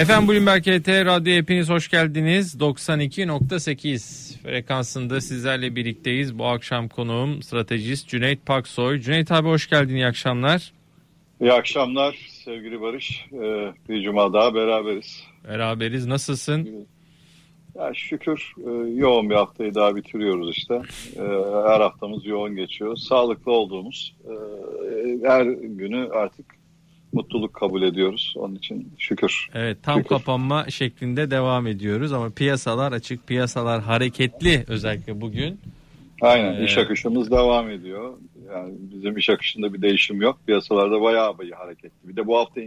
Efendim Bloomberg HT Radyo hepiniz hoş geldiniz. 92.8 frekansında sizlerle birlikteyiz. Bu akşam konuğum stratejist Cüneyt Paksoy. Cüneyt abi hoş geldin iyi akşamlar. İyi akşamlar sevgili Barış. Ee, bir cuma daha beraberiz. Beraberiz nasılsın? Ya şükür e, yoğun bir haftayı daha bitiriyoruz işte. E, her haftamız yoğun geçiyor. Sağlıklı olduğumuz e, her günü artık mutluluk kabul ediyoruz. Onun için şükür. Evet tam şükür. kapanma şeklinde devam ediyoruz ama piyasalar açık, piyasalar hareketli özellikle bugün. Aynen Ee, iş akışımız devam ediyor. Yani bizim iş akışında bir değişim yok. Piyasalarda bayağı bir hareketli. Bir de bu hafta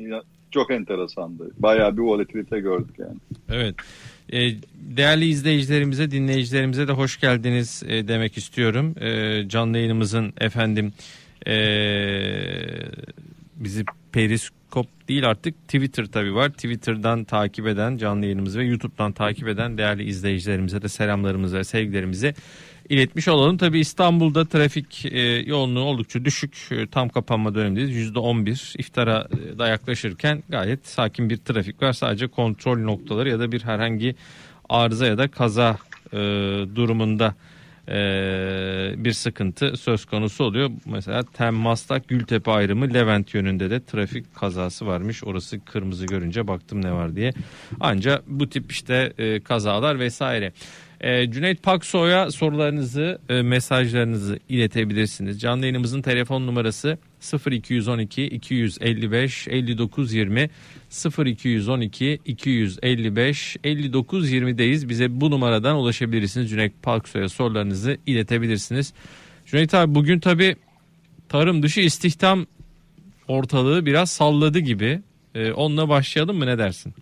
çok enteresandı. Bayağı bir volatilite gördük yani. Evet. E, değerli izleyicilerimize, dinleyicilerimize de hoş geldiniz e, demek istiyorum. E, canlı yayınımızın efendim e, bizi periskop değil artık Twitter tabi var. Twitter'dan takip eden canlı yayınımızı ve YouTube'dan takip eden değerli izleyicilerimize de selamlarımızı ve sevgilerimizi iletmiş olalım. Tabi İstanbul'da trafik e, yoğunluğu oldukça düşük. E, tam kapanma dönemindeyiz. %11 iftara e, da yaklaşırken gayet sakin bir trafik var. Sadece kontrol noktaları ya da bir herhangi arıza ya da kaza e, durumunda bir sıkıntı söz konusu oluyor. Mesela Tem Gültepe ayrımı Levent yönünde de trafik kazası varmış. Orası kırmızı görünce baktım ne var diye. Ancak bu tip işte e, kazalar vesaire. E, Cüneyt Paksoy'a sorularınızı, e, mesajlarınızı iletebilirsiniz. Canlı yayınımızın telefon numarası 0212 255 59 20 0212 255 59 20'deyiz. Bize bu numaradan ulaşabilirsiniz. Cüneyt Paksoy'a sorularınızı iletebilirsiniz. Cüneyt abi bugün tabi tarım dışı istihdam ortalığı biraz salladı gibi. E, onunla başlayalım mı ne dersin?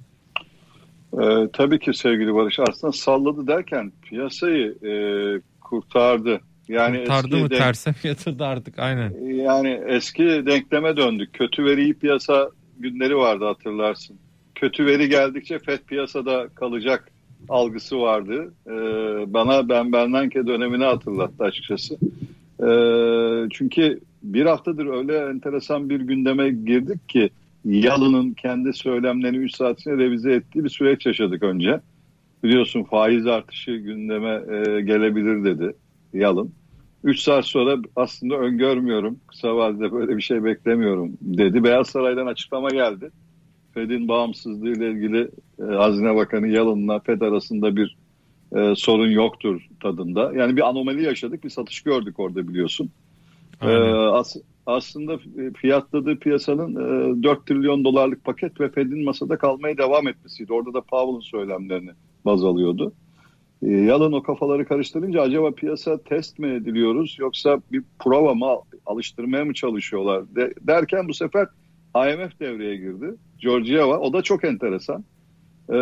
Ee, tabii ki sevgili Barış aslında salladı derken piyasayı e, kurtardı. Yani eski mı denk- terse mi yatırdı artık aynen. Yani eski denkleme döndük. Kötü veri iyi piyasa günleri vardı hatırlarsın. Kötü veri geldikçe FED piyasada kalacak algısı vardı. Ee, bana ben Bernanke dönemini hatırlattı açıkçası. Ee, çünkü bir haftadır öyle enteresan bir gündeme girdik ki Yalın'ın kendi söylemlerini 3 saat içinde revize ettiği bir süreç yaşadık önce. Biliyorsun faiz artışı gündeme e, gelebilir dedi Yalın. 3 saat sonra aslında öngörmüyorum. Kısa vadede böyle bir şey beklemiyorum dedi. Beyaz Saray'dan açıklama geldi. Fed'in bağımsızlığı ile ilgili e, Hazine Bakanı Yalın'la Fed arasında bir e, sorun yoktur tadında. Yani bir anomali yaşadık. Bir satış gördük orada biliyorsun. E, as- aslında fiyatladığı piyasanın e, 4 trilyon dolarlık paket ve Fed'in masada kalmaya devam etmesiydi. Orada da Powell'ın söylemlerini baz alıyordu. E, Yalın o kafaları karıştırınca acaba piyasa test mi ediliyoruz yoksa bir prova mı alıştırmaya mı çalışıyorlar de, derken bu sefer IMF devreye girdi. Georgieva o da çok enteresan. E,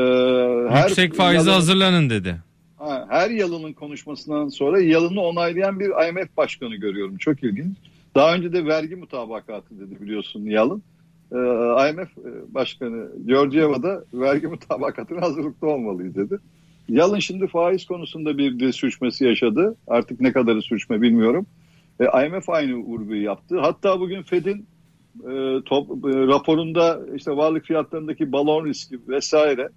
Yüksek faize hazırlanın dedi. Ha, her Yalın'ın konuşmasından sonra Yalın'ı onaylayan bir IMF başkanı görüyorum. Çok ilginç. Daha önce de vergi mutabakatı dedi biliyorsun Yalın. Ee, IMF başkanı Georgieva da vergi mutabakatına hazırlıklı olmalıyız dedi. Yalın şimdi faiz konusunda bir dil sürçmesi yaşadı. Artık ne kadarı sürçme bilmiyorum. E, IMF aynı vurguyu yaptı. Hatta bugün Fed'in e, top, e, raporunda işte varlık fiyatlarındaki balon riski vesaire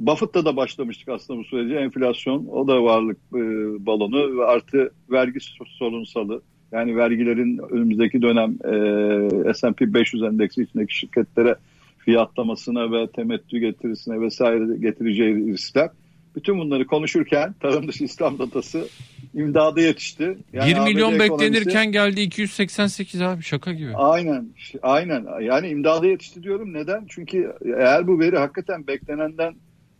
Buffett'ta da başlamıştık aslında bu sürece enflasyon o da varlık e, balonu ve artı vergi sorunsalı yani vergilerin önümüzdeki dönem e, S&P 500 endeksi içindeki şirketlere fiyatlamasına ve temettü getirisine vesaire getireceği riskler. Bütün bunları konuşurken tarım dışı İslam datası imdada yetişti. 1 milyon ABD ekonomisi- beklenirken geldi 288 abi şaka gibi. Aynen, aynen. Yani imdada yetişti diyorum. Neden? Çünkü eğer bu veri hakikaten beklenenden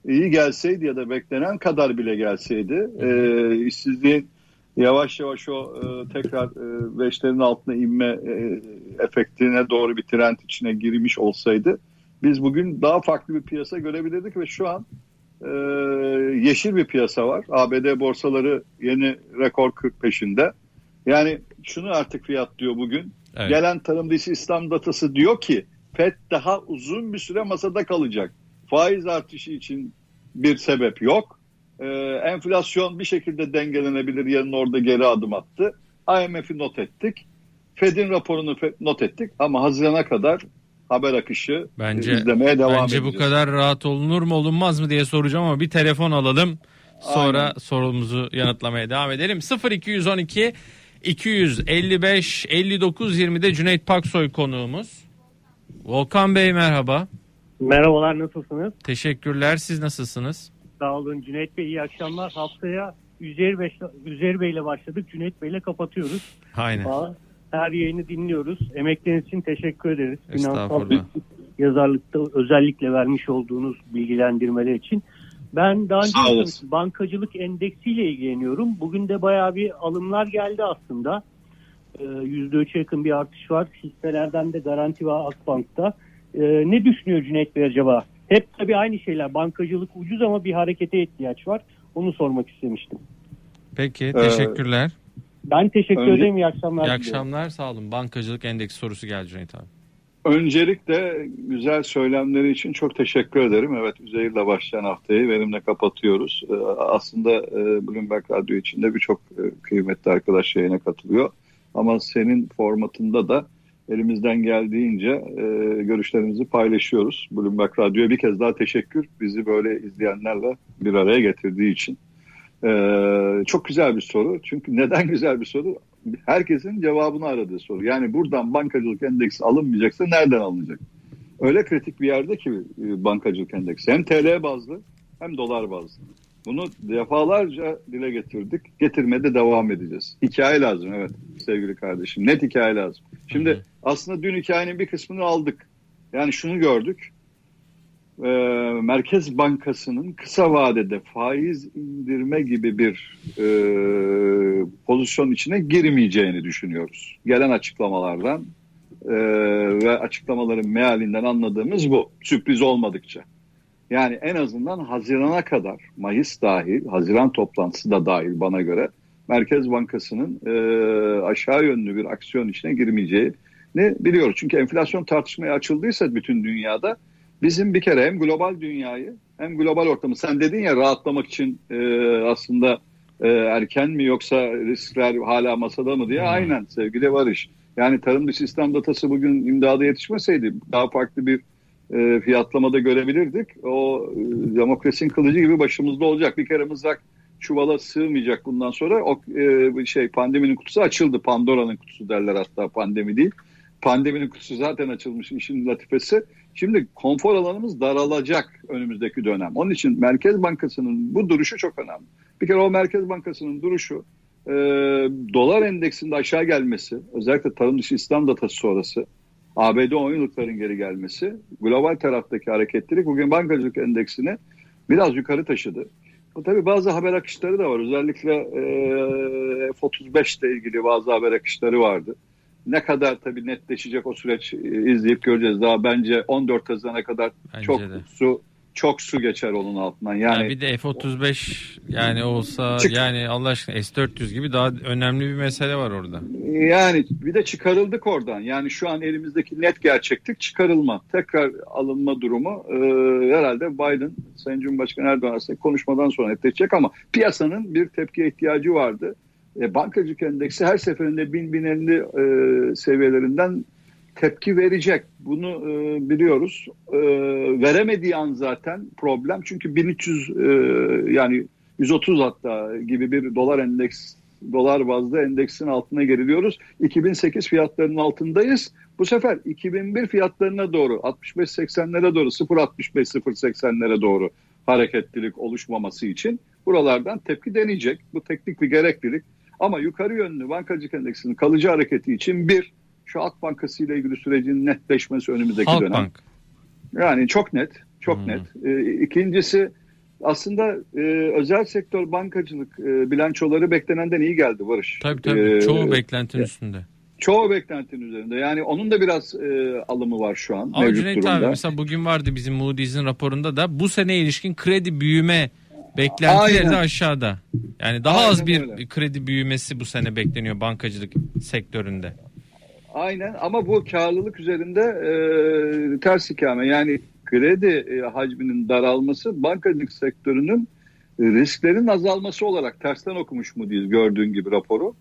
iyi gelseydi ya da beklenen kadar bile gelseydi, e, işsizliğin yavaş yavaş o e, tekrar e, beşlerin altına inme e, efektine doğru bir trend içine girmiş olsaydı, biz bugün daha farklı bir piyasa görebilirdik ve şu an e, yeşil bir piyasa var. ABD borsaları yeni rekor 40 peşinde. Yani şunu artık fiyatlıyor bugün. Evet. Gelen tarım dışı İslam datası diyor ki FED daha uzun bir süre masada kalacak. Faiz artışı için bir sebep yok. Ee, enflasyon bir şekilde dengelenebilir. Yarın orada geri adım attı. IMF'i not ettik. Fed'in raporunu not ettik ama Haziran'a kadar haber akışı bence, izlemeye devam bence edeceğiz. bu kadar rahat olunur mu olunmaz mı diye soracağım ama bir telefon alalım. Sonra Aynen. sorumuzu yanıtlamaya devam edelim. 0212 255 59 20'de Cüneyt Paksoy konuğumuz. Volkan Bey merhaba. Merhabalar nasılsınız? Teşekkürler. Siz nasılsınız? Sağ olun Cüneyt Bey iyi akşamlar. Haftaya Üzeri, Bey, Üzeri Bey ile başladık. Cüneyt Bey ile kapatıyoruz. Aynen. Aa, Her yayını dinliyoruz. Emekleriniz için teşekkür ederiz. Finansal yazarlıkta özellikle vermiş olduğunuz bilgilendirmeler için. Ben daha önce bankacılık endeksiyle ilgileniyorum. Bugün de bayağı bir alımlar geldi aslında. Ee, %3'e yakın bir artış var. Hisselerden de Garanti ve Akbank'ta. Ee, ne düşünüyor Cüneyt Bey acaba? Hep tabii aynı şeyler. Bankacılık ucuz ama bir harekete ihtiyaç var. Onu sormak istemiştim. Peki teşekkürler. Ben teşekkür Önce- ederim. İyi akşamlar. İyi diliyorum. akşamlar sağ olun. Bankacılık endeks sorusu geldi Cüneyt abi. Öncelikle güzel söylemleri için çok teşekkür ederim. Evet Üzeyir'le başlayan haftayı benimle kapatıyoruz. Ee, Aslında e, Bloomberg Radyo içinde birçok e, kıymetli arkadaş yayına katılıyor. Ama senin formatında da elimizden geldiğince e, görüşlerimizi paylaşıyoruz. Bloomberg Radyo'ya bir kez daha teşekkür. Bizi böyle izleyenlerle bir araya getirdiği için. Ee, çok güzel bir soru. Çünkü neden güzel bir soru? Herkesin cevabını aradığı soru. Yani buradan bankacılık endeksi alınmayacaksa nereden alınacak? Öyle kritik bir yerde ki e, bankacılık endeksi. Hem TL bazlı hem dolar bazlı. Bunu defalarca dile getirdik. Getirmede devam edeceğiz. Hikaye lazım evet sevgili kardeşim. Net hikaye lazım. Şimdi aslında dün hikayenin bir kısmını aldık. Yani şunu gördük. Ee, Merkez Bankası'nın kısa vadede faiz indirme gibi bir e, pozisyon içine girmeyeceğini düşünüyoruz. Gelen açıklamalardan e, ve açıklamaların mealinden anladığımız bu. Sürpriz olmadıkça. Yani en azından Haziran'a kadar Mayıs dahil, Haziran toplantısı da dahil bana göre Merkez Bankası'nın e, aşağı yönlü bir aksiyon içine girmeyeceğini biliyoruz. Çünkü enflasyon tartışmaya açıldıysa bütün dünyada bizim bir kere hem global dünyayı hem global ortamı sen dedin ya rahatlamak için e, aslında e, erken mi yoksa riskler hala masada mı diye Hmm. aynen sevgili Barış. Yani tarım dışı İslam datası bugün imdada yetişmeseydi daha farklı bir e, fiyatlamada görebilirdik. O e, demokrasinin kılıcı gibi başımızda olacak. Bir kere mızrak çuvala sığmayacak bundan sonra. O e, şey pandeminin kutusu açıldı. Pandora'nın kutusu derler hatta pandemi değil. Pandeminin kutusu zaten açılmış işin latifesi. Şimdi konfor alanımız daralacak önümüzdeki dönem. Onun için Merkez Bankası'nın bu duruşu çok önemli. Bir kere o Merkez Bankası'nın duruşu e, dolar endeksinde aşağı gelmesi, özellikle tarım dışı İslam datası sonrası, ABD 10 yıllıkların geri gelmesi, global taraftaki hareketlilik bugün bankacılık endeksini biraz yukarı taşıdı. Bu tabii bazı haber akışları da var. Özellikle e, F-35 ile ilgili bazı haber akışları vardı. Ne kadar tabii netleşecek o süreç e, izleyip göreceğiz. Daha bence 14 Haziran'a kadar Bence çok de. su çok su geçer onun altından. Yani, Yani bir de F-35 yani olsa Çık- yani Allah aşkına S-400 gibi daha önemli bir mesele var orada. Yani bir de çıkarıldık oradan. Yani şu an elimizdeki net gerçeklik çıkarılma. Tekrar alınma durumu e, herhalde Biden, Sayın Cumhurbaşkanı Erdoğan arasında konuşmadan sonra netleşecek ama piyasanın bir tepkiye ihtiyacı vardı. E, bankacılık endeksi her seferinde 1000 1050 e, seviyelerinden tepki verecek. Bunu e, biliyoruz. E, veremediği an zaten problem. Çünkü 1300 e, yani 130 hatta gibi bir dolar endeks dolar bazlı endeksin altına geriliyoruz. 2008 fiyatlarının altındayız. Bu sefer 2001 fiyatlarına doğru 65-80'lere doğru 0.65-0.80'lere doğru hareketlilik oluşmaması için buralardan tepki deneyecek. Bu teknik bir gereklilik. Ama yukarı yönlü bankacılık endeksinin kalıcı hareketi için bir şu Halk Bankası ile ilgili sürecin netleşmesi önümüzdeki dönem. Halkbank. Yani çok net, çok Hmm. net. Ee, ikincisi aslında e, özel sektör bankacılık e, bilançoları beklenenden iyi geldi Barış. Tabii tabii. Ee, Çoğu beklentinin üstünde. çoğu beklentinin üzerinde. Yani onun da biraz e, alımı var şu an Ama mevcut Cüneyt durumda. abi mesela bugün vardı bizim Moody's'in raporunda da bu seneye ilişkin kredi büyüme beklentileri de aşağıda. Yani daha az Aynen bir öyle. kredi büyümesi bu sene bekleniyor bankacılık sektöründe. Aynen ama bu karlılık üzerinde e, ters hikame. Yani kredi e, hacminin daralması bankacılık sektörünün e, risklerin azalması olarak tersten okumuş mu diye gördüğün gibi raporu.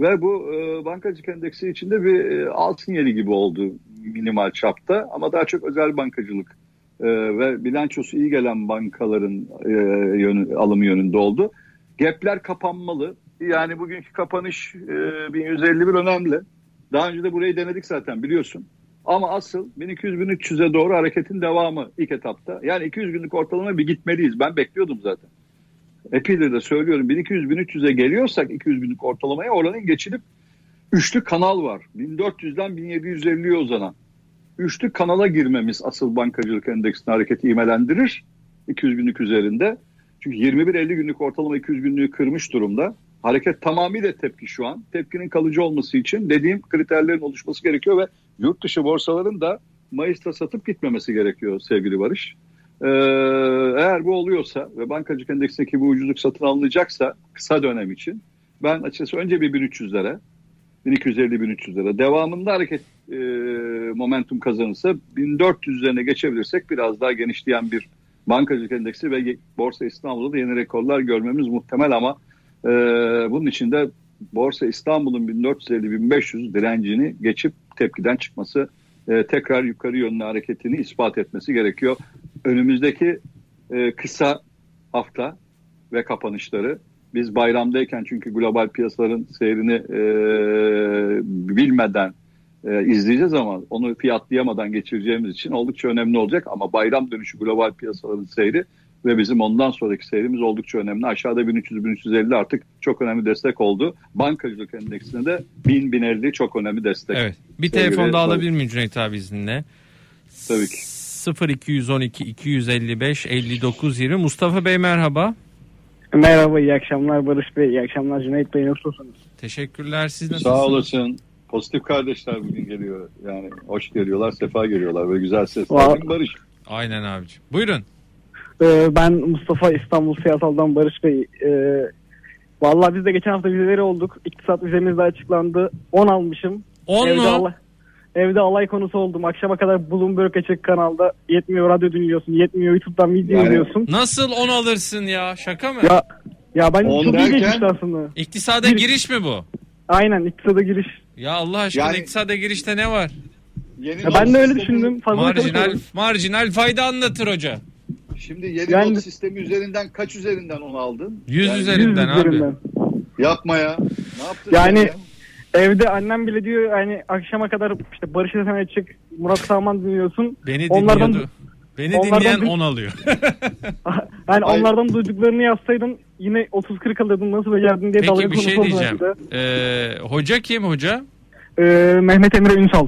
Ve bu e, bankacılık endeksi içinde bir e, alt sinyali gibi oldu minimal çapta ama daha çok özel bankacılık e, ve bilançosu iyi gelen bankaların e, yönü, alım yönünde oldu. Gapler kapanmalı. Yani bugünkü kapanış e, 1151 önemli. Daha önce de burayı denedik zaten biliyorsun. Ama asıl 1200-1300'e doğru hareketin devamı ilk etapta. Yani 200 günlük ortalama bir gitmeliyiz. Ben bekliyordum zaten. Epeydir de söylüyorum 1200-1300'e geliyorsak 200 günlük ortalamaya oranın geçilip üçlü kanal var. 1400'den 1750'ye uzanan. Üçlü kanala girmemiz asıl bankacılık endeksinin hareketi imelendirir. 200 günlük üzerinde. Çünkü 21-50 günlük ortalama 200 günlüğü kırmış durumda. Hareket tamamıyla tepki şu an. Tepkinin kalıcı olması için dediğim kriterlerin oluşması gerekiyor ve yurt dışı borsaların da Mayıs'ta satıp gitmemesi gerekiyor sevgili Barış. Ee, eğer bu oluyorsa ve bankacılık endeksindeki bu ucuzluk satın alınacaksa kısa dönem için ben açıkçası önce bir 1300'lere 1250-1300'lere devamında hareket e, momentum kazanırsa 1400 üzerine geçebilirsek biraz daha genişleyen bir bankacılık endeksi ve Borsa İstanbul'da da yeni rekorlar görmemiz muhtemel ama e, bunun için de Borsa İstanbul'un 1450-1500 direncini geçip tepkiden çıkması e, tekrar yukarı yönlü hareketini ispat etmesi gerekiyor. Önümüzdeki e, kısa hafta ve kapanışları biz bayramdayken çünkü global piyasaların seyrini e, bilmeden e, izleyeceğiz ama onu fiyatlayamadan geçireceğimiz için oldukça önemli olacak. Ama bayram dönüşü global piyasaların seyri ve bizim ondan sonraki seyrimiz oldukça önemli. Aşağıda 1300-1350 artık çok önemli destek oldu. Bankacılık endeksinde de 1000-1050 çok önemli destek. Evet. Bir telefon daha alabilir miyim Cüneyt abi izinle? Tabii ki. 0212 255 59 20 Mustafa Bey merhaba. Merhaba iyi akşamlar Barış Bey iyi akşamlar Cüneyt Bey nasılsınız? Teşekkürler siz nasılsınız? Sağ olasın. Pozitif kardeşler bugün geliyor. Yani hoş geliyorlar, sefa geliyorlar. Böyle güzel sesler. Barış. Aynen abicim. Buyurun. Ee, ben Mustafa İstanbul Siyasal'dan Barış Bey. Ee, Valla biz de geçen hafta vizeleri olduk. İktisat vizemiz de açıklandı. 10 almışım. 10 evde, mu? alay, evde alay konusu oldum. Akşama kadar Bloomberg açık kanalda. Yetmiyor radyo dinliyorsun. Yetmiyor YouTube'dan video Yani- izliyorsun. Nasıl 10 alırsın ya? Şaka mı? Ya ya ben On çok iyi geçmişti aslında. İktisada Bir- giriş mi bu? Aynen iktisada giriş. Ya Allah aşkına Yani- iktisada girişte ne var? Yeni Ya ben de öyle düşündüm. Fazla Marjinal marjinal fayda anlatır hoca. Şimdi yeni Yani- not sistemi üzerinden kaç üzerinden onu aldın? 100 Yani üzerinden Yüz abi. üzerinden. Yapma ya. Ne yaptın? Yani- ya? Evde annem bile diyor hani akşama kadar işte Barış Esen açık, Murat Saman dinliyorsun. Beni Onlardan- dinliyordu. Beni onlardan dinleyen bir- 10 alıyor. Yani Ay- onlardan duyduklarını yazsaydın yine 30-40 alırdın nasıl becerdin diye dalga Peki bir şey oldu diyeceğim. Ee, hoca kim hoca? Ee, Mehmet Emre Ünsal.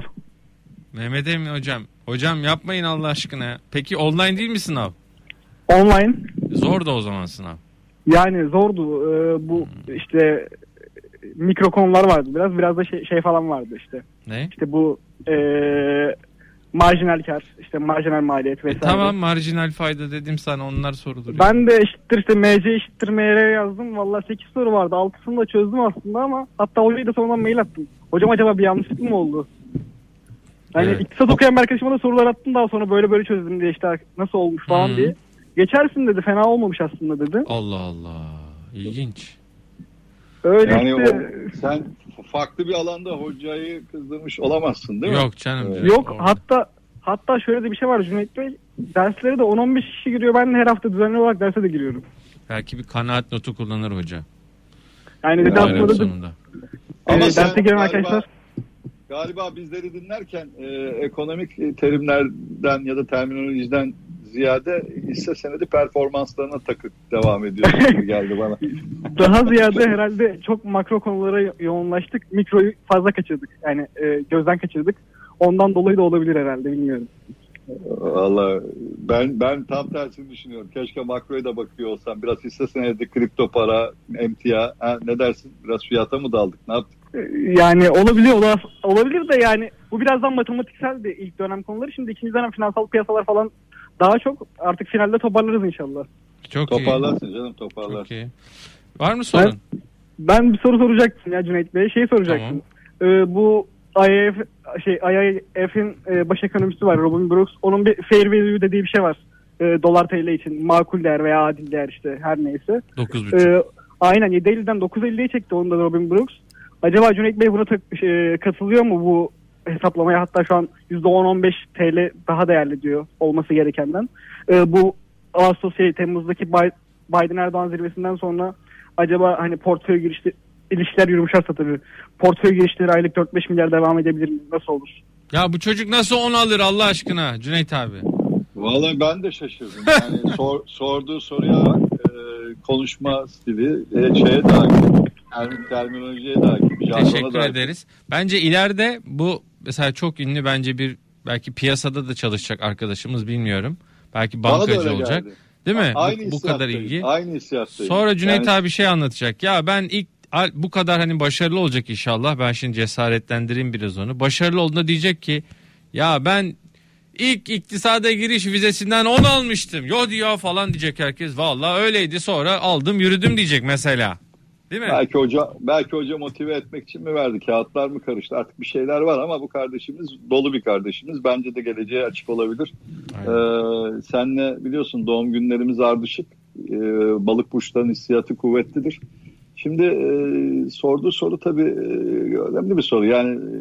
Mehmet Emin hocam. Hocam yapmayın Allah aşkına. ya. Peki online değil mi sınav? Online. Zor da o zaman sınav. Yani zordu. Ee, bu işte mikro konular vardı biraz. Biraz da şey, şey falan vardı işte. Ne? İşte bu ee, marjinal kar, işte marjinal maliyet E, vesaire. tamam marjinal fayda dedim sana onlar sorulur. Ben de eşittir işte MC eşittir MR yazdım. Valla 8 soru vardı. 6'sını da çözdüm aslında ama hatta hocaya da sonradan mail attım. Hocam acaba bir yanlışlık mı oldu? Yani Evet. iktisat okuyan bir arkadaşıma da sorular attım daha sonra böyle böyle çözdüm diye işte nasıl olmuş falan Hı. diye. Geçersin dedi fena olmamış aslında dedi. Allah Allah. İlginç. Öyle Yani işte. o, sen farklı bir alanda hocayı kızdırmış olamazsın değil mi? Yok canım. Evet. Yok orada. hatta hatta şöyle de bir şey var Cüneyt Bey. Derslere de 10-15 kişi giriyor. Ben de her hafta düzenli olarak derse de giriyorum. Belki bir kanaat notu kullanır hoca. Yani dedi Aynen Bayram aslında da sonunda. Ama e, sen derse giren galiba- arkadaşlar Galiba bizleri dinlerken e, ekonomik terimlerden ya da terminolojiden ziyade hisse senedi performanslarına takıp devam gibi geldi bana. daha ziyade herhalde çok makro konulara yoğunlaştık. Mikroyu fazla kaçırdık. Yani e, gözden kaçırdık. Ondan dolayı da olabilir herhalde bilmiyorum. Valla ben ben tam tersini düşünüyorum. Keşke makroya da bakıyor olsam. Biraz hisse senedi, kripto para, emtia. Ha, ne dersin? Biraz fiyata mı daldık? Ne yaptık? E, Yani olabiliyor ola- olabilir de yani bu birazdan matematikseldi ilk dönem konuları. Şimdi ikinci dönem finansal piyasalar falan daha çok artık finalde toparlarız inşallah. Çok Toparlarsın canım iyi. toparlarsın. Çok iyi. Var mı sorun? Ben bir soru soracaktım ya Cüneyt Bey. Şey soracaktım. Ee, bu IMF şey IMF'in e, baş ekonomisti var Robin Brooks. Onun bir fair value dediği bir şey var. E, dolar TL için makul değer veya adil değer işte her neyse. 9.5. E, aynen 7.50'den 9.50'ye çekti onu da Robin Brooks. Acaba Cüneyt Bey buna tak- şey, katılıyor mu bu hesaplamaya hatta şu an %10-15 TL daha değerli diyor olması gerekenden. E, bu Ağustos şey, Temmuz'daki Biden Erdoğan zirvesinden sonra acaba hani portföy girişleri ilişkiler yumuşarsa tabii portföy girişleri aylık 4-5 milyar devam edebilir mi? Nasıl olur? Ya bu çocuk nasıl 10 alır Allah aşkına Cüneyt abi? Vallahi ben de şaşırdım. Yani sor, sorduğu soruya e, konuşma stili e, şeye dair, term, terminolojiye dair. Teşekkür ederiz. Bence ileride bu mesela çok ünlü bence bir belki piyasada da çalışacak arkadaşımız bilmiyorum. Belki bankacı olacak. Geldi. Değil mi? Aynı bu, bu kadar ilgi. Aynı hissiyattayım. Sonra Cüneyt yani... abi şey anlatacak. Ya ben ilk bu kadar hani başarılı olacak inşallah. Ben şimdi cesaretlendireyim biraz onu. Başarılı olduğunda diyecek ki ya ben ilk iktisada giriş vizesinden 10 almıştım. Yo diyor falan diyecek herkes. Valla öyleydi sonra aldım yürüdüm diyecek mesela. Değil mi? Belki hoca belki hoca motive etmek için mi verdi? Kağıtlar mı karıştı? Artık bir şeyler var ama bu kardeşimiz dolu bir kardeşimiz. Bence de geleceğe açık olabilir. Ee, senle biliyorsun doğum günlerimiz ardışık. Ee, balık burçların hissiyatı kuvvetlidir. Şimdi e, sorduğu soru tabii e, önemli bir soru. Yani e,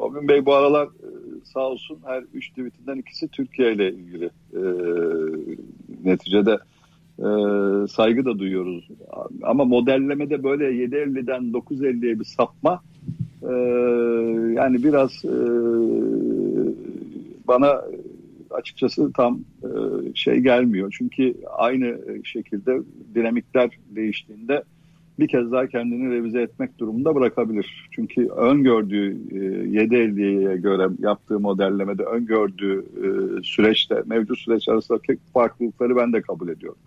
Obin Bey bu aralar e, sağ olsun her üç tweetinden ikisi Türkiye ile ilgili. E, neticede e, saygı da duyuyoruz. Ama modellemede böyle 7.50'den 9.50'ye bir sapma e, yani biraz e, bana açıkçası tam e, şey gelmiyor. Çünkü aynı şekilde dinamikler değiştiğinde bir kez daha kendini revize etmek durumunda bırakabilir. Çünkü öngördüğü e, 7.50'ye göre yaptığı modellemede öngördüğü e, süreçte mevcut süreç arasındaki farklılıkları ben de kabul ediyorum.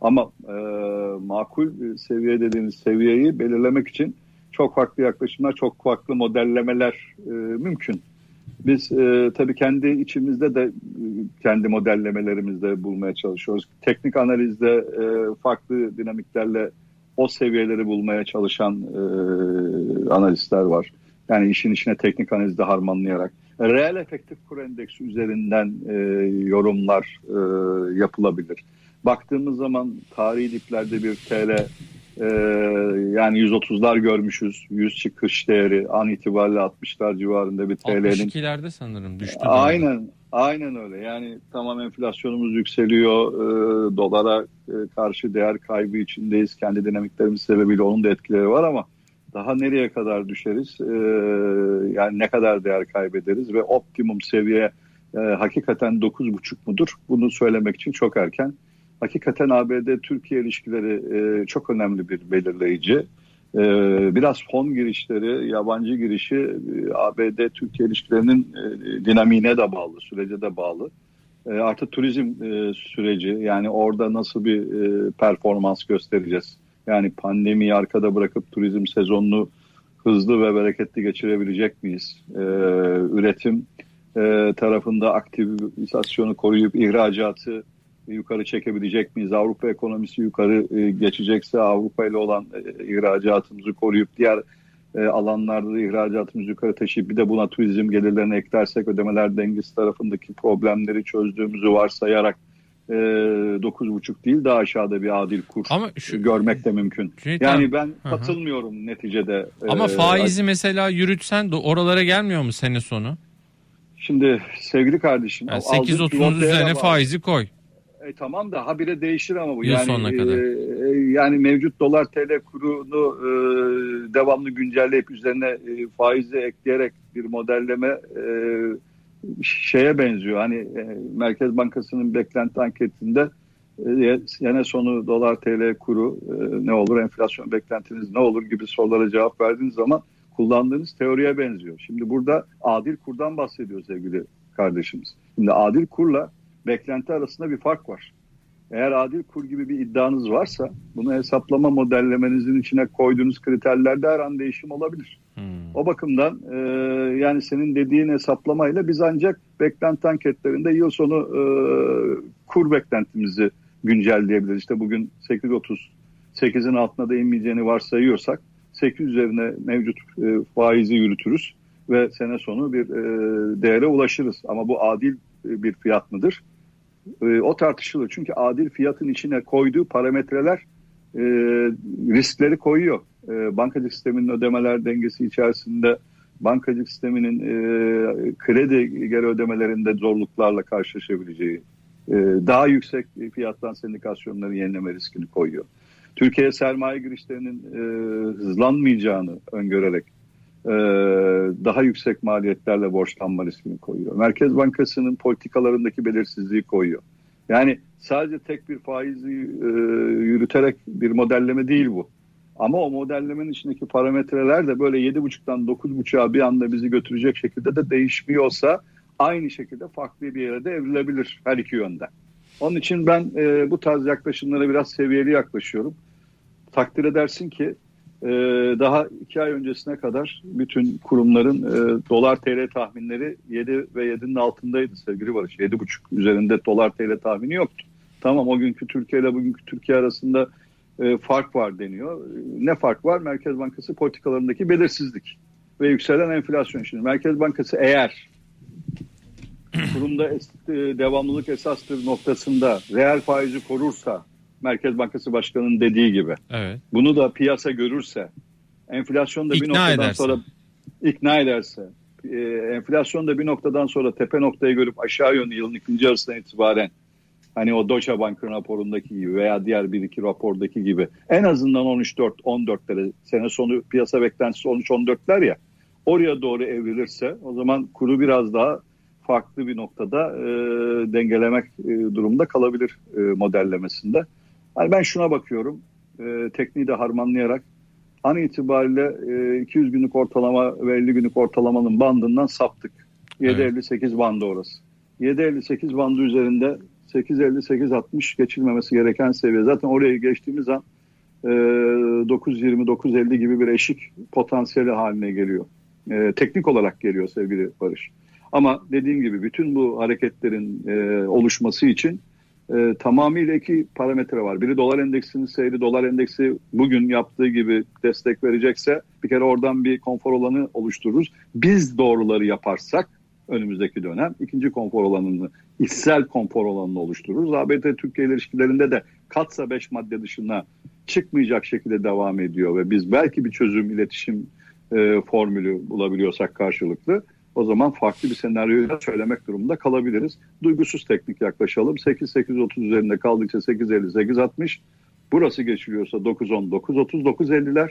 Ama e, makul seviye dediğiniz seviyeyi belirlemek için çok farklı yaklaşımlar, çok farklı modellemeler e, mümkün. Biz e, tabii kendi içimizde de e, kendi modellemelerimizde bulmaya çalışıyoruz. Teknik analizde e, farklı dinamiklerle o seviyeleri bulmaya çalışan e, analistler var. Yani işin içine teknik analizde harmanlayarak. Reel efektif kur endeksi üzerinden e, yorumlar e, yapılabilir. Baktığımız zaman tarihi diplerde bir TL ee, yani 130'lar görmüşüz. 100 çıkış değeri an itibariyle 60'lar civarında bir TL'nin. 62'lerde sanırım düştü. Aynen. Aynen öyle. Yani tamam enflasyonumuz yükseliyor. E, dolara e, karşı değer kaybı içindeyiz. Kendi dinamiklerimiz sebebiyle onun da etkileri var ama daha nereye kadar düşeriz? E, yani ne kadar değer kaybederiz ve optimum seviye e, hakikaten 9,5 mudur? Bunu söylemek için çok erken hakikaten ABD-Türkiye ilişkileri e, çok önemli bir belirleyici. E, biraz fon girişleri, yabancı girişi e, ABD-Türkiye ilişkilerinin e, dinamiğine de bağlı, sürece de bağlı. E, artı turizm e, süreci yani orada nasıl bir e, performans göstereceğiz? Yani pandemiyi arkada bırakıp turizm sezonunu hızlı ve bereketli geçirebilecek miyiz? E, üretim e, tarafında aktivizasyonu koruyup ihracatı yukarı çekebilecek miyiz? Avrupa ekonomisi yukarı e, geçecekse Avrupa ile olan e, ihracatımızı koruyup diğer e, alanlarda da ihracatımızı yukarı taşıyıp bir de buna turizm gelirlerini eklersek ödemeler dengesi tarafındaki problemleri çözdüğümüzü varsayarak e, 9,5 değil daha aşağıda bir adil kur Ama şu, görmek de mümkün. Cüneyt yani ben hı katılmıyorum neticede. Ama e, faizi mesela yürütsen de oralara gelmiyor mu sene sonu? Şimdi sevgili kardeşim. Yani 8.30 üzerine faizi koy. E, tamam da habire değişir ama bu. Yıl yani, sonuna kadar. E, yani mevcut dolar TL kurunu e, devamlı güncelleyip üzerine e, faizi ekleyerek bir modelleme e, şeye benziyor. Hani e, Merkez Bankası'nın beklenti anketinde e, sene sonu dolar TL kuru e, ne olur, enflasyon beklentiniz ne olur gibi sorulara cevap verdiğiniz zaman kullandığınız teoriye benziyor. Şimdi burada adil kurdan bahsediyor sevgili kardeşimiz. Şimdi adil kurla beklenti arasında bir fark var. Eğer adil kur gibi bir iddianız varsa bunu hesaplama modellemenizin içine koyduğunuz kriterlerde her an değişim olabilir. Hmm. O bakımdan e, yani senin dediğin hesaplamayla biz ancak beklenti anketlerinde yıl sonu e, kur beklentimizi güncelleyebiliriz. İşte bugün 8.30 8'in altına da inmeyeceğini varsayıyorsak 8 üzerine mevcut e, faizi yürütürüz ve sene sonu bir e, değere ulaşırız. Ama bu adil e, bir fiyat mıdır? E, o tartışılır. Çünkü adil fiyatın içine koyduğu parametreler e, riskleri koyuyor. E, bankacılık sisteminin ödemeler dengesi içerisinde bankacılık sisteminin e, kredi geri ödemelerinde zorluklarla karşılaşabileceği, e, daha yüksek fiyattan sendikasyonları yenileme riskini koyuyor. Türkiye sermaye girişlerinin hızlanmayacağını öngörerek e, daha yüksek maliyetlerle borçlanma riskini koyuyor. Merkez Bankası'nın politikalarındaki belirsizliği koyuyor. Yani sadece tek bir faizi e, yürüterek bir modelleme değil bu. Ama o modellemenin içindeki parametreler de böyle 7.5'tan 9.5'a bir anda bizi götürecek şekilde de değişmiyorsa aynı şekilde farklı bir yere de evrilebilir her iki yönden. Onun için ben e, bu tarz yaklaşımlara biraz seviyeli yaklaşıyorum. Takdir edersin ki e, daha iki ay öncesine kadar bütün kurumların e, dolar TL tahminleri 7 ve 7'nin altındaydı sevgili Barış. 7,5 üzerinde dolar TL tahmini yoktu. Tamam o günkü Türkiye ile bugünkü Türkiye arasında e, fark var deniyor. Ne fark var? Merkez Bankası politikalarındaki belirsizlik ve yükselen enflasyon. Şimdi Merkez Bankası eğer kurumda es, e, devamlılık esastır noktasında reel faizi korursa Merkez Bankası Başkanı'nın dediği gibi. Evet. Bunu da piyasa görürse enflasyon da bir noktadan ederse. sonra ikna ederse e, enflasyon da bir noktadan sonra tepe noktayı görüp aşağı yönlü yılın ikinci yarısından itibaren hani o Deutsche Bank'ın raporundaki gibi veya diğer bir iki rapordaki gibi en azından 13-4 14'lere sene sonu piyasa beklentisi 13-14'ler ya oraya doğru evrilirse o zaman kuru biraz daha farklı bir noktada e, dengelemek e, durumda kalabilir e, modellemesinde. Yani ben şuna bakıyorum e, tekniği de harmanlayarak an itibariyle e, 200 günlük ortalama ve 50 günlük ortalamanın bandından saptık. 7.58 bandı orası. 7.58 bandı üzerinde 8.50-8.60 geçilmemesi gereken seviye. Zaten oraya geçtiğimiz an e, 9.20-9.50 gibi bir eşik potansiyeli haline geliyor. E, teknik olarak geliyor sevgili Barış. Ama dediğim gibi bütün bu hareketlerin e, oluşması için e, tamamıyla iki parametre var. Biri dolar endeksinin seyri, dolar endeksi bugün yaptığı gibi destek verecekse bir kere oradan bir konfor alanı oluştururuz. Biz doğruları yaparsak önümüzdeki dönem ikinci konfor alanını, içsel konfor alanını oluştururuz. ABD-Türkiye ilişkilerinde de katsa 5 madde dışına çıkmayacak şekilde devam ediyor ve biz belki bir çözüm iletişim e, formülü bulabiliyorsak karşılıklı o zaman farklı bir senaryoyu da söylemek durumunda kalabiliriz. Duygusuz teknik yaklaşalım. 8-8-30 üzerinde kaldıkça 8-50-8-60. Burası geçiliyorsa 9-10, 9-30, 9-50'ler.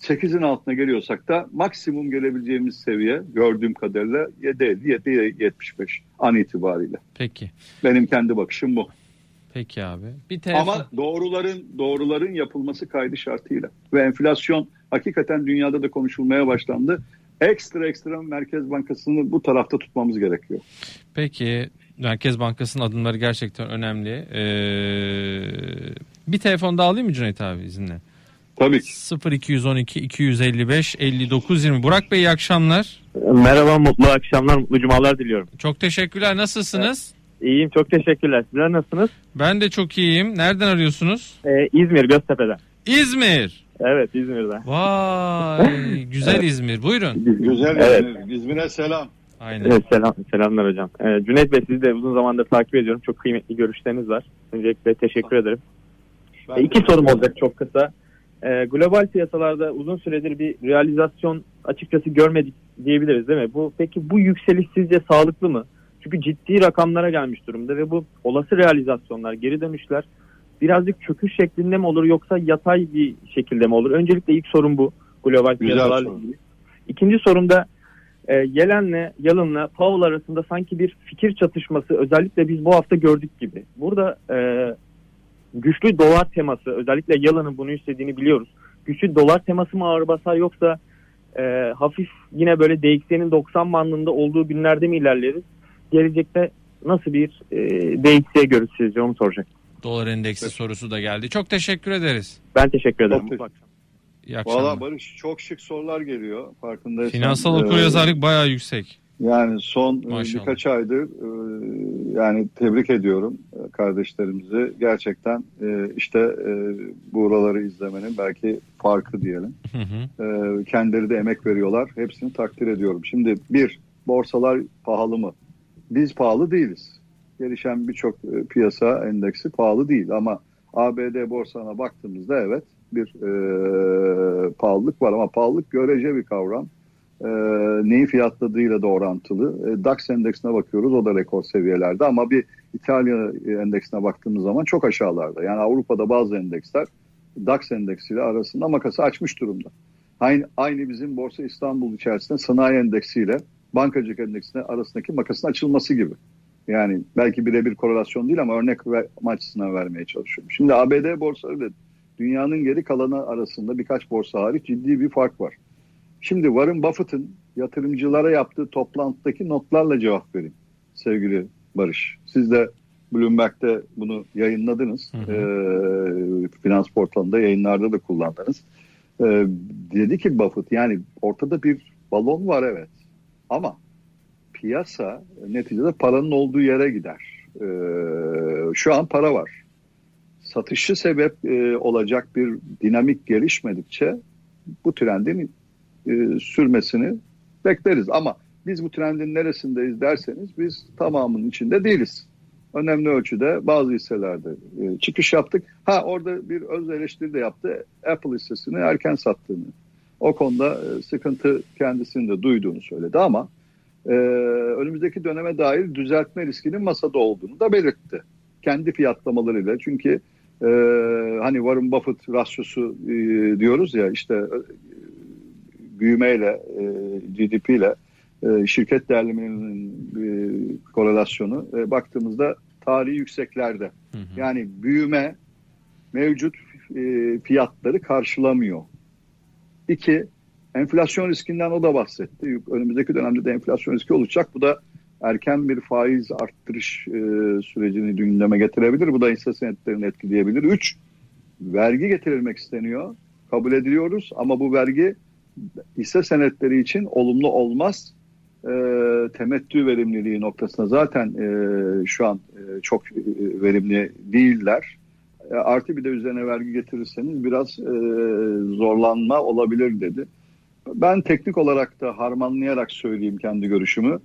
8'in altına geliyorsak da maksimum gelebileceğimiz seviye gördüğüm kadarıyla 7-50-7-75 an itibariyle. Peki. Benim kendi bakışım bu. Peki abi. Bir telefon. Ama doğruların doğruların yapılması kaydı şartıyla ve enflasyon hakikaten dünyada da konuşulmaya başlandı. Ekstra ekstra Merkez Bankası'nı bu tarafta tutmamız gerekiyor. Peki Merkez Bankası'nın adımları gerçekten önemli. Ee, bir telefon daha alayım mı Cüneyt abi izinle? Tabii ki. 0212 255 59 20. Burak Bey iyi akşamlar. Merhaba, mutlu akşamlar, mutlu cumalar diliyorum. Çok teşekkürler. Nasılsınız? İyiyim, çok teşekkürler. Sizler nasılsınız? Ben de çok iyiyim. Nereden arıyorsunuz? Ee, İzmir, Göztepe'den. İzmir. Evet, İzmir'den. Vay güzel İzmir. Buyurun. Güzel Evet. İzmir. İzmir'e selam. Aynen. Evet, selam, selamlar hocam. Ee, Cüneyt Bey, sizi de uzun zamandır takip ediyorum. Çok kıymetli görüşleriniz var. Öncelikle teşekkür ederim. Ben Ee, iki sorum olacak çok kısa. Ee, global piyasalarda uzun süredir bir realizasyon açıkçası görmedik diyebiliriz değil mi? Bu Peki bu yükseliş sizce sağlıklı mı? Çünkü ciddi rakamlara gelmiş durumda ve bu olası realizasyonlar, geri dönüşler birazcık çöküş şeklinde mi olur yoksa yatay bir şekilde mi olur? Öncelikle ilk sorum bu global piyasalarla ilgili. İkinci sorum da e, Yelen'le Yalın'la Powell arasında sanki bir fikir çatışması özellikle biz bu hafta gördük gibi. Burada e, güçlü dolar teması özellikle Yalın'ın bunu istediğini biliyoruz. Güçlü dolar teması mı ağır basar yoksa e, hafif yine böyle DXY'nin 90 bandında olduğu günlerde mi ilerleriz? Gelecekte nasıl bir e, DXY görürüz sizce onu soracak. Dolar endeksi sorusu da geldi. Çok teşekkür ederiz. Ben teşekkür ederim. Çok. İyi akşamlar. Valla Barış çok şık sorular geliyor farkındaysan. Finansal Ee, okuryazarlık bayağı yüksek. Yani son e, Maşallah. birkaç aydır e, yani tebrik ediyorum e, kardeşlerimizi. Gerçekten e, işte e, buraları izlemenin belki farkı diyelim. Hı hı. E, kendileri de emek veriyorlar. Hepsini takdir ediyorum. Şimdi bir, borsalar pahalı mı? Biz pahalı değiliz. Gelişen birçok e, piyasa endeksi pahalı değil ama ABD borsana baktığımızda evet bir e, pahalılık var ama pahalılık görece bir kavram. e, neyi fiyatladığıyla da orantılı. E, DAX endeksine bakıyoruz o da rekor seviyelerde ama bir İtalya endeksine baktığımız zaman çok aşağılarda. Yani Avrupa'da bazı endeksler DAX endeksiyle arasında makası açmış durumda. Aynı, aynı bizim Borsa İstanbul içerisinde sanayi endeksiyle bankacılık endeksine arasındaki makasın açılması gibi. Yani belki birebir korelasyon değil ama örnek ver, açısından vermeye çalışıyorum. Şimdi ABD borsaları dünyanın geri kalanı arasında birkaç borsa hariç ciddi bir fark var. Şimdi Warren Buffett'ın yatırımcılara yaptığı toplantıdaki notlarla cevap vereyim sevgili Barış. Siz de Bloomberg'de bunu yayınladınız. Hı hı. E, finans portalında yayınlarda da kullandınız. E, dedi ki Buffett yani ortada bir balon var evet. Ama piyasa neticede paranın olduğu yere gider. E, şu an para var. Satışı sebep e, olacak bir dinamik gelişmedikçe bu trendin e, sürmesini bekleriz. Ama biz bu trendin neresindeyiz derseniz biz tamamının içinde değiliz. Önemli ölçüde bazı hisselerde e, çıkış yaptık. Ha orada bir öz eleştiri de yaptı. Apple hissesini erken sattığını. O konuda e, sıkıntı kendisinin de duyduğunu söyledi ama e, önümüzdeki döneme dair düzeltme riskinin masada olduğunu da belirtti. Kendi fiyatlamalarıyla çünkü e, hani Warren Buffett rasyosu e, diyoruz ya işte e, büyümeyle, e, GDP ile e, şirket değerlemelerinin e, korelasyonu e, baktığımızda tarihi yükseklerde. Hı hı. Yani büyüme mevcut e, fiyatları karşılamıyor. İki, enflasyon riskinden o da bahsetti. Önümüzdeki dönemde de enflasyon riski olacak. Bu da erken bir faiz arttırış e, sürecini gündeme getirebilir. Bu da hisse senetlerini etkileyebilir. Üç, vergi getirilmek isteniyor. Kabul ediyoruz ama bu vergi hisse senetleri için olumlu olmaz. E, temettü verimliliği noktasında zaten e, şu an e, çok e, verimli değiller. E, artı bir de üzerine vergi getirirseniz biraz e, zorlanma olabilir dedi. Ben teknik olarak da harmanlayarak söyleyeyim kendi görüşümü.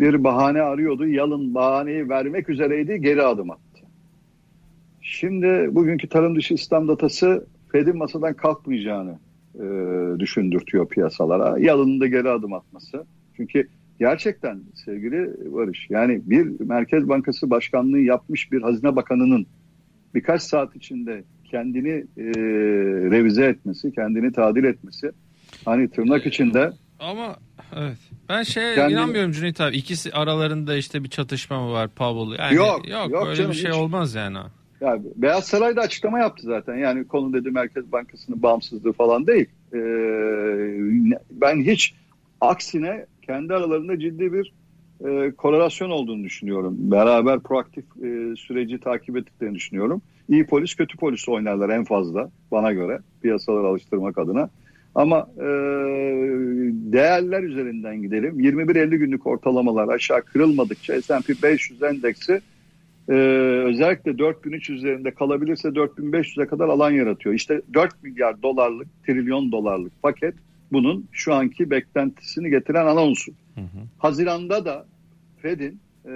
Bir bahane arıyordu. Yalın bahaneyi vermek üzereydi. Geri adım attı. Şimdi bugünkü tarım dışı İslam datası Fed'in masadan kalkmayacağını e, düşündürtüyor piyasalara. Yalının da geri adım atması. Çünkü gerçekten sevgili Barış yani bir Merkez Bankası Başkanlığı yapmış bir Hazine Bakanı'nın birkaç saat içinde kendini e, revize etmesi, kendini tadil etmesi hani tırnak içinde ama evet. Ben şey Kendi... inanmıyorum Cüneyt abi. İkisi aralarında işte bir çatışma mı var Powell? Yani yok, yok, yok öyle canım, bir şey hiç. olmaz yani. Yani Beyaz Saray da açıklama yaptı zaten. Yani konu dedi Merkez Bankası'nın bağımsızlığı falan değil. Ee, ben hiç aksine kendi aralarında ciddi bir e, korelasyon olduğunu düşünüyorum. Beraber proaktif e, süreci takip ettiklerini düşünüyorum. İyi polis kötü polis oynarlar en fazla bana göre piyasaları alıştırmak adına. Ama e, değerler üzerinden gidelim. 21-50 günlük ortalamalar aşağı kırılmadıkça S&P 500 endeksi e, özellikle 4300 üzerinde kalabilirse 4500'e kadar alan yaratıyor. İşte 4 milyar dolarlık, trilyon dolarlık paket bunun şu anki beklentisini getiren ana unsur. Hı hı. Haziranda da Fed'in e,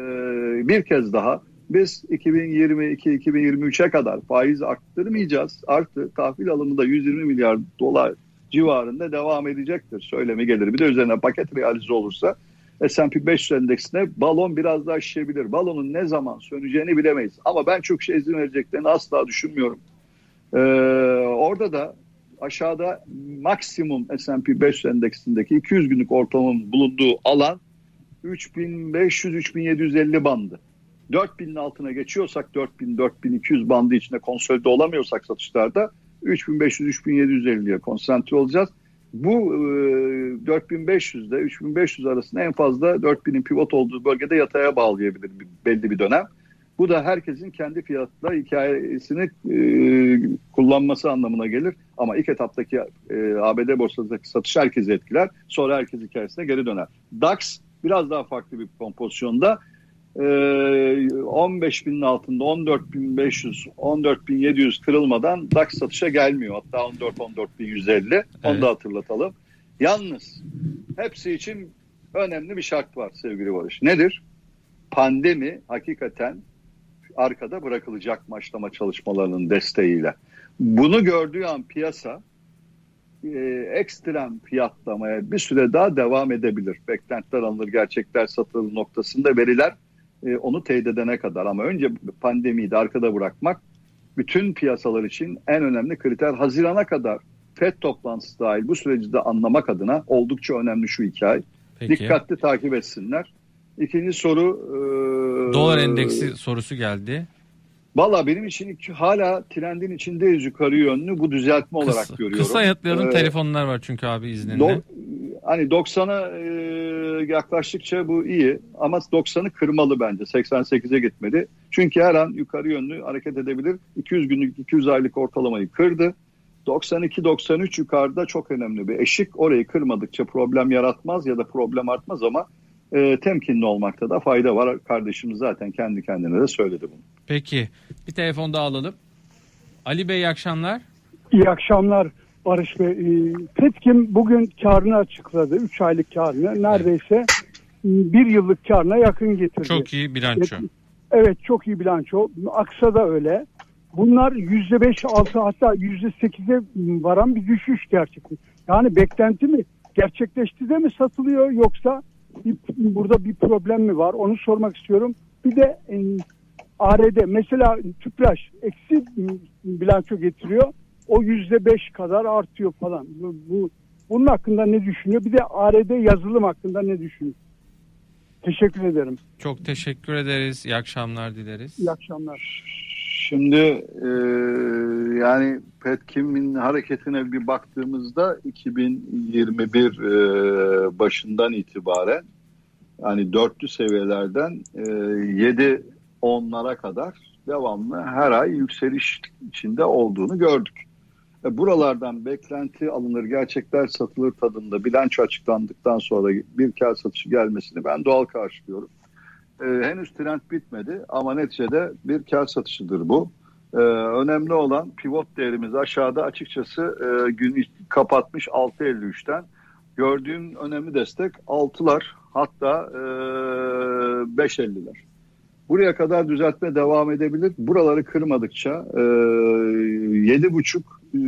bir kez daha biz 2022-2023'e kadar faiz arttırmayacağız. Artı tahvil alımı da 120 milyar dolar civarında devam edecektir. Söylemi gelir. Bir de üzerine paket realize olursa S&P 500 endeksine balon biraz daha şişebilir. Balonun ne zaman söneceğini bilemeyiz. Ama ben çok şey izin vereceklerini asla düşünmüyorum. Ee, orada da aşağıda maksimum S&P 500 endeksindeki 200 günlük ortalamanın bulunduğu alan 3500-3750 bandı. 4000'in altına geçiyorsak 4000-4200 bandı içinde konsolide olamıyorsak satışlarda 3500-3750'ye konsantre olacağız. Bu e, 4500 ile 3500 arasında en fazla 4000'in pivot olduğu bölgede yataya bağlayabilir belli bir dönem. Bu da herkesin kendi fiyatla hikayesini e, kullanması anlamına gelir. Ama ilk etaptaki e, ABD borsadaki satış herkesi etkiler. Sonra herkes hikayesine geri döner. DAX biraz daha farklı bir kompozisyonda. 15 ee, binin altında 14 bin 500 14 bin 700 kırılmadan DAX satışa gelmiyor. Hatta 14 14 bin 150 evet. onu da hatırlatalım. Yalnız hepsi için önemli bir şart var sevgili Barış. Nedir? Pandemi hakikaten arkada bırakılacak maçlama çalışmalarının desteğiyle. Bunu gördüğü an piyasa e, ekstrem fiyatlamaya bir süre daha devam edebilir. Beklentiler alınır, gerçekler satılır noktasında veriler e, onu teyit edene kadar. Ama önce pandemiyi de arkada bırakmak bütün piyasalar için en önemli kriter. Hazirana kadar FED toplantısı dahil bu süreci de anlamak adına oldukça önemli şu iki ay. Peki. Dikkatli takip etsinler. İkinci soru... E, Dolar endeksi sorusu geldi. Valla benim için hala trendin içindeyiz yukarı yönlü bu düzeltme kısa, olarak görüyorum. Kısa yanıtlayalım ee, telefonlar var çünkü abi izninle. Do, hani 90'a e, yaklaştıkça bu iyi ama 90'ı kırmalı bence 88'e gitmedi. Çünkü her an yukarı yönlü hareket edebilir. 200 günlük 200 aylık ortalamayı kırdı. 92-93 yukarıda çok önemli bir eşik. Orayı kırmadıkça problem yaratmaz ya da problem artmaz ama e, temkinli olmakta da fayda var. Kardeşimiz zaten kendi kendine de söyledi bunu. Peki bir telefon daha alalım. Ali Bey iyi akşamlar. İyi akşamlar Barış Bey. E, Petkim bugün karını açıkladı. 3 aylık karını. Neredeyse evet. bir yıllık karına yakın getirdi. Çok iyi bilanço. Evet çok iyi bilanço. Aksa da öyle. Bunlar %5, 6 hatta %8'e varan bir düşüş gerçekten. Yani beklenti mi gerçekleşti de mi satılıyor yoksa bir, burada bir problem mi var? Onu sormak istiyorum. Bir de e, ARD mesela tüpraş eksi bilanço getiriyor. O yüzde beş kadar artıyor falan. Bu, bu bunun hakkında ne düşünüyor? Bir de ARD yazılım hakkında ne düşünüyor? Teşekkür ederim. Çok teşekkür ederiz. İyi akşamlar dileriz. İyi akşamlar. Şimdi e, yani Petkim'in hareketine bir baktığımızda 2021 e, başından itibaren yani dörtlü seviyelerden e, 7 onlara kadar devamlı her ay yükseliş içinde olduğunu gördük. E, buralardan beklenti alınır, gerçekler satılır tadında bilanço açıklandıktan sonra bir kar satışı gelmesini ben doğal karşılıyorum. E, henüz trend bitmedi ama neticede bir kar satışıdır bu. E, önemli olan pivot değerimiz aşağıda açıkçası e, gün kapatmış 6.53'ten. Gördüğüm önemli destek 6'lar hatta e, 5.50'ler. Buraya kadar düzeltme devam edebilir. Buraları kırmadıkça e, 7.5 e,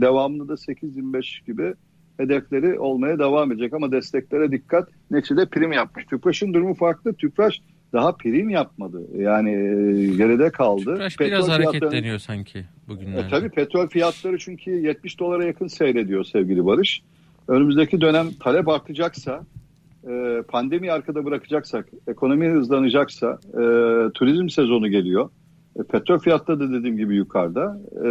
devamlı da 8.25 gibi hedefleri olmaya devam edecek ama desteklere dikkat. Neçede prim yapmış. Tüpraş'ın durumu farklı. Tüpraş daha prim yapmadı. Yani e, geride kaldı. Tüpraş petrol biraz hareketleniyor sanki bugünlerde. E, tabii petrol fiyatları çünkü 70 dolara yakın seyrediyor sevgili Barış. Önümüzdeki dönem talep artacaksa, e, pandemi arkada bırakacaksak, ekonomi hızlanacaksa, e, turizm sezonu geliyor. E, petrol fiyatları da dediğim gibi yukarıda. E,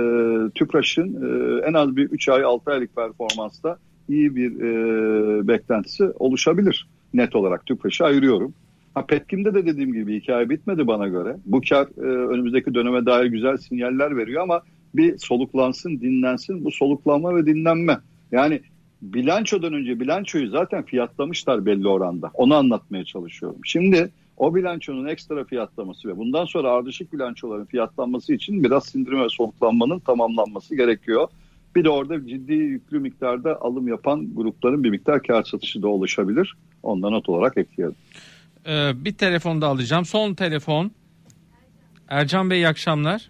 Tüpraş'ın e, en az bir 3 ay 6 aylık performansta iyi bir e, beklentisi oluşabilir net olarak Tüpraş'ı ayırıyorum. Ha Petkim'de de dediğim gibi hikaye bitmedi bana göre. Bu kar e, önümüzdeki döneme dair güzel sinyaller veriyor ama bir soluklansın, dinlensin. Bu soluklanma ve dinlenme. Yani bilançodan önce bilançoyu zaten fiyatlamışlar belli oranda. Onu anlatmaya çalışıyorum. Şimdi o bilançonun ekstra fiyatlaması ve bundan sonra ardışık bilançoların fiyatlanması için biraz sindirme ve soluklanmanın tamamlanması gerekiyor. Bir de orada ciddi yüklü miktarda alım yapan grupların bir miktar kar satışı da oluşabilir. Ondan not olarak ekleyelim. Ee, bir telefon da alacağım. Son telefon. Ercan Bey iyi akşamlar.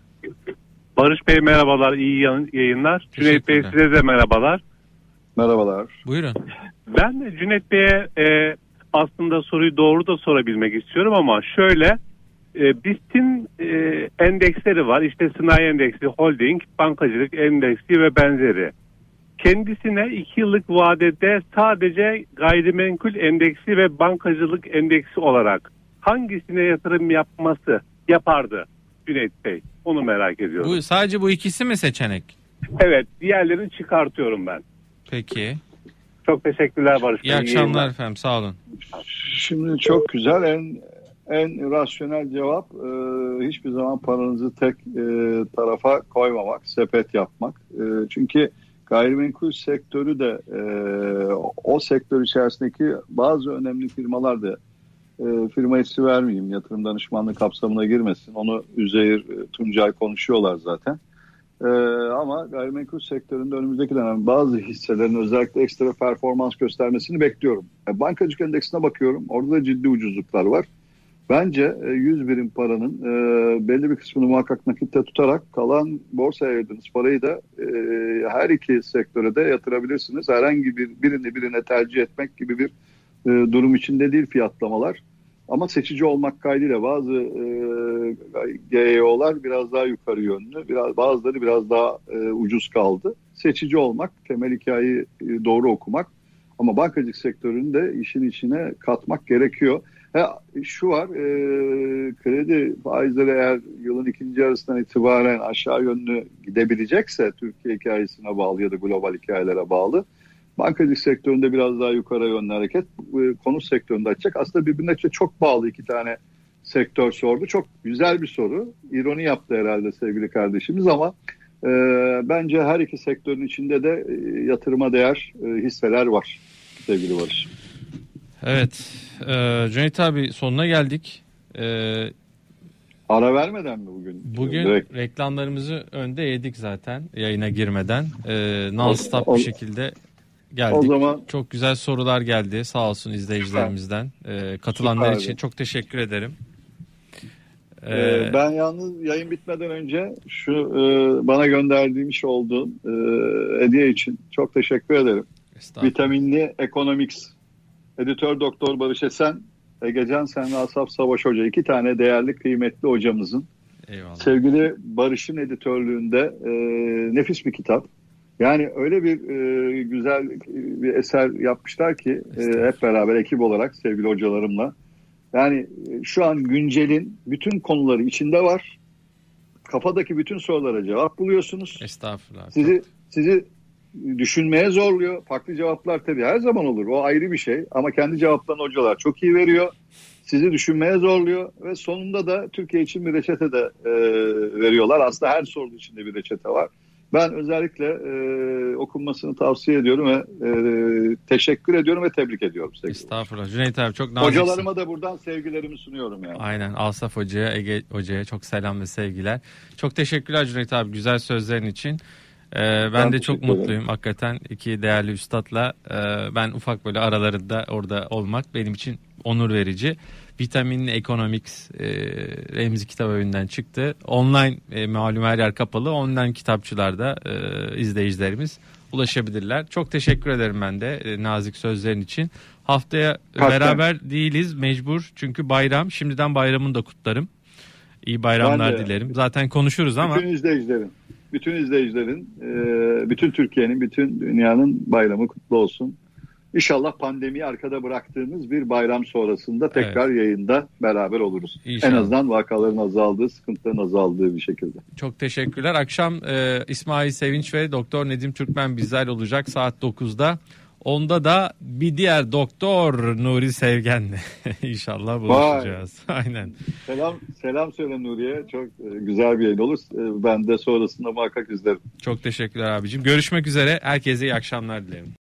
Barış Bey merhabalar, iyi yayınlar. Cüneyt Bey size de merhabalar. Merhabalar. Buyurun. Ben de Cüneyt Bey'e e, aslında soruyu doğru da sorabilmek istiyorum ama şöyle e, BIST'in e, endeksleri var. İşte sanayi endeksi, holding, bankacılık endeksi ve benzeri. Kendisine iki yıllık vadede sadece gayrimenkul endeksi ve bankacılık endeksi olarak hangisine yatırım yapması yapardı Cüneyt Bey? Onu merak ediyorum. Bu, sadece bu ikisi mi seçenek? Evet diğerlerini çıkartıyorum ben. Peki. Çok teşekkürler Barış Bey. İyi akşamlar efendim sağ olun. Şimdi çok güzel en en rasyonel cevap e, hiçbir zaman paranızı tek e, tarafa koymamak, sepet yapmak. E, çünkü gayrimenkul sektörü de e, o sektör içerisindeki bazı önemli firmalar da e, firma ismi vermeyeyim yatırım danışmanlığı kapsamına girmesin. Onu Üzeyir, e, Tuncay konuşuyorlar zaten. Ee, ama gayrimenkul sektöründe önümüzdeki dönem bazı hisselerin özellikle ekstra performans göstermesini bekliyorum. E, bankacılık endeksine bakıyorum. Orada da ciddi ucuzluklar var. Bence e, 100 birim paranın e, belli bir kısmını muhakkak nakitte tutarak kalan borsaya ayırdığınız parayı da e, her iki sektöre de yatırabilirsiniz. Herhangi bir birini birine tercih etmek gibi bir e, durum içinde değil fiyatlamalar. Ama seçici olmak kaydıyla bazı e, GEO'lar biraz daha yukarı yönlü, biraz bazıları biraz daha e, ucuz kaldı. Seçici olmak, temel hikayeyi e, doğru okumak ama bankacılık sektörünü de işin içine katmak gerekiyor. Ha, şu var, e, kredi faizleri eğer yılın ikinci yarısından itibaren aşağı yönlü gidebilecekse Türkiye hikayesine bağlı ya da global hikayelere bağlı bankacılık sektöründe biraz daha yukarı yönlü hareket e, konut sektöründe açacak. Aslında birbirine çok bağlı iki tane sektör sordu. Çok güzel bir soru. İroni yaptı herhalde sevgili kardeşimiz ama e, bence her iki sektörün içinde de e, yatırıma değer e, hisseler var sevgili Barış. Evet. E, Cüneyt abi sonuna geldik. E, Ara vermeden mi bugün? Bugün Direkt. reklamlarımızı önde yedik zaten yayına girmeden. E, non-stop bir şekilde geldik. O zaman çok güzel sorular geldi. Sağ olsun izleyicilerimizden. Ee, katılanlar Süper için çok teşekkür ederim. Ee, ee, ben yalnız yayın bitmeden önce şu e, bana gönderdiğim iş olduğun e, hediye için çok teşekkür ederim. Vitaminli Economics editör doktor Barış Esen Egecan Sen ve Asaf Savaş Hoca iki tane değerli kıymetli hocamızın Eyvallah. sevgili Barış'ın editörlüğünde e, nefis bir kitap. Yani öyle bir e, güzel bir eser yapmışlar ki e, hep beraber ekip olarak sevgili hocalarımla. Yani e, şu an güncelin bütün konuları içinde var. Kafadaki bütün sorulara cevap buluyorsunuz. Estağfurullah. Sizi sizi düşünmeye zorluyor. Farklı cevaplar tabii her zaman olur. O ayrı bir şey. Ama kendi cevaplarını hocalar çok iyi veriyor. Sizi düşünmeye zorluyor ve sonunda da Türkiye için bir reçete de e, veriyorlar. Aslında her sorunun içinde bir reçete var. Ben özellikle e, okunmasını tavsiye ediyorum ve e, teşekkür ediyorum ve tebrik ediyorum. Sevgili. Estağfurullah. Cüneyt abi çok naziksin. Hocalarıma da buradan sevgilerimi sunuyorum yani. Aynen. Asaf Hoca'ya, Ege Hoca'ya çok selam ve sevgiler. Çok teşekkürler Cüneyt abi güzel sözlerin için. Ee, ben, de çok mutluyum hakikaten iki değerli üstadla e, ben ufak böyle aralarında orada olmak benim için onur verici. Vitaminli Economics e, Remzi Kitap Evi'nden çıktı. Online e, malum her yer kapalı. Online kitapçılarda e, izleyicilerimiz ulaşabilirler. Çok teşekkür ederim ben de e, nazik sözlerin için. Haftaya Hatta. beraber değiliz mecbur çünkü bayram. Şimdiden bayramını da kutlarım. İyi bayramlar dilerim. Zaten konuşuruz ama. Bütün izleyicilerin, bütün izleyicilerin, e, bütün Türkiye'nin, bütün dünyanın bayramı kutlu olsun. İnşallah pandemiyi arkada bıraktığımız bir bayram sonrasında tekrar evet. yayında beraber oluruz. İnşallah. En azından vakaların azaldığı, sıkıntıların azaldığı bir şekilde. Çok teşekkürler. Akşam e, İsmail Sevinç ve Doktor Nedim Türkmen bizler olacak saat 9'da. Onda da bir diğer doktor Nuri Sevgen'le inşallah buluşacağız. Vay. Aynen. Selam selam söyle Nuri'ye. Çok e, güzel bir yayın olur. E, ben de sonrasında muhakkak izlerim. Çok teşekkürler abicim. Görüşmek üzere. Herkese iyi akşamlar dilerim.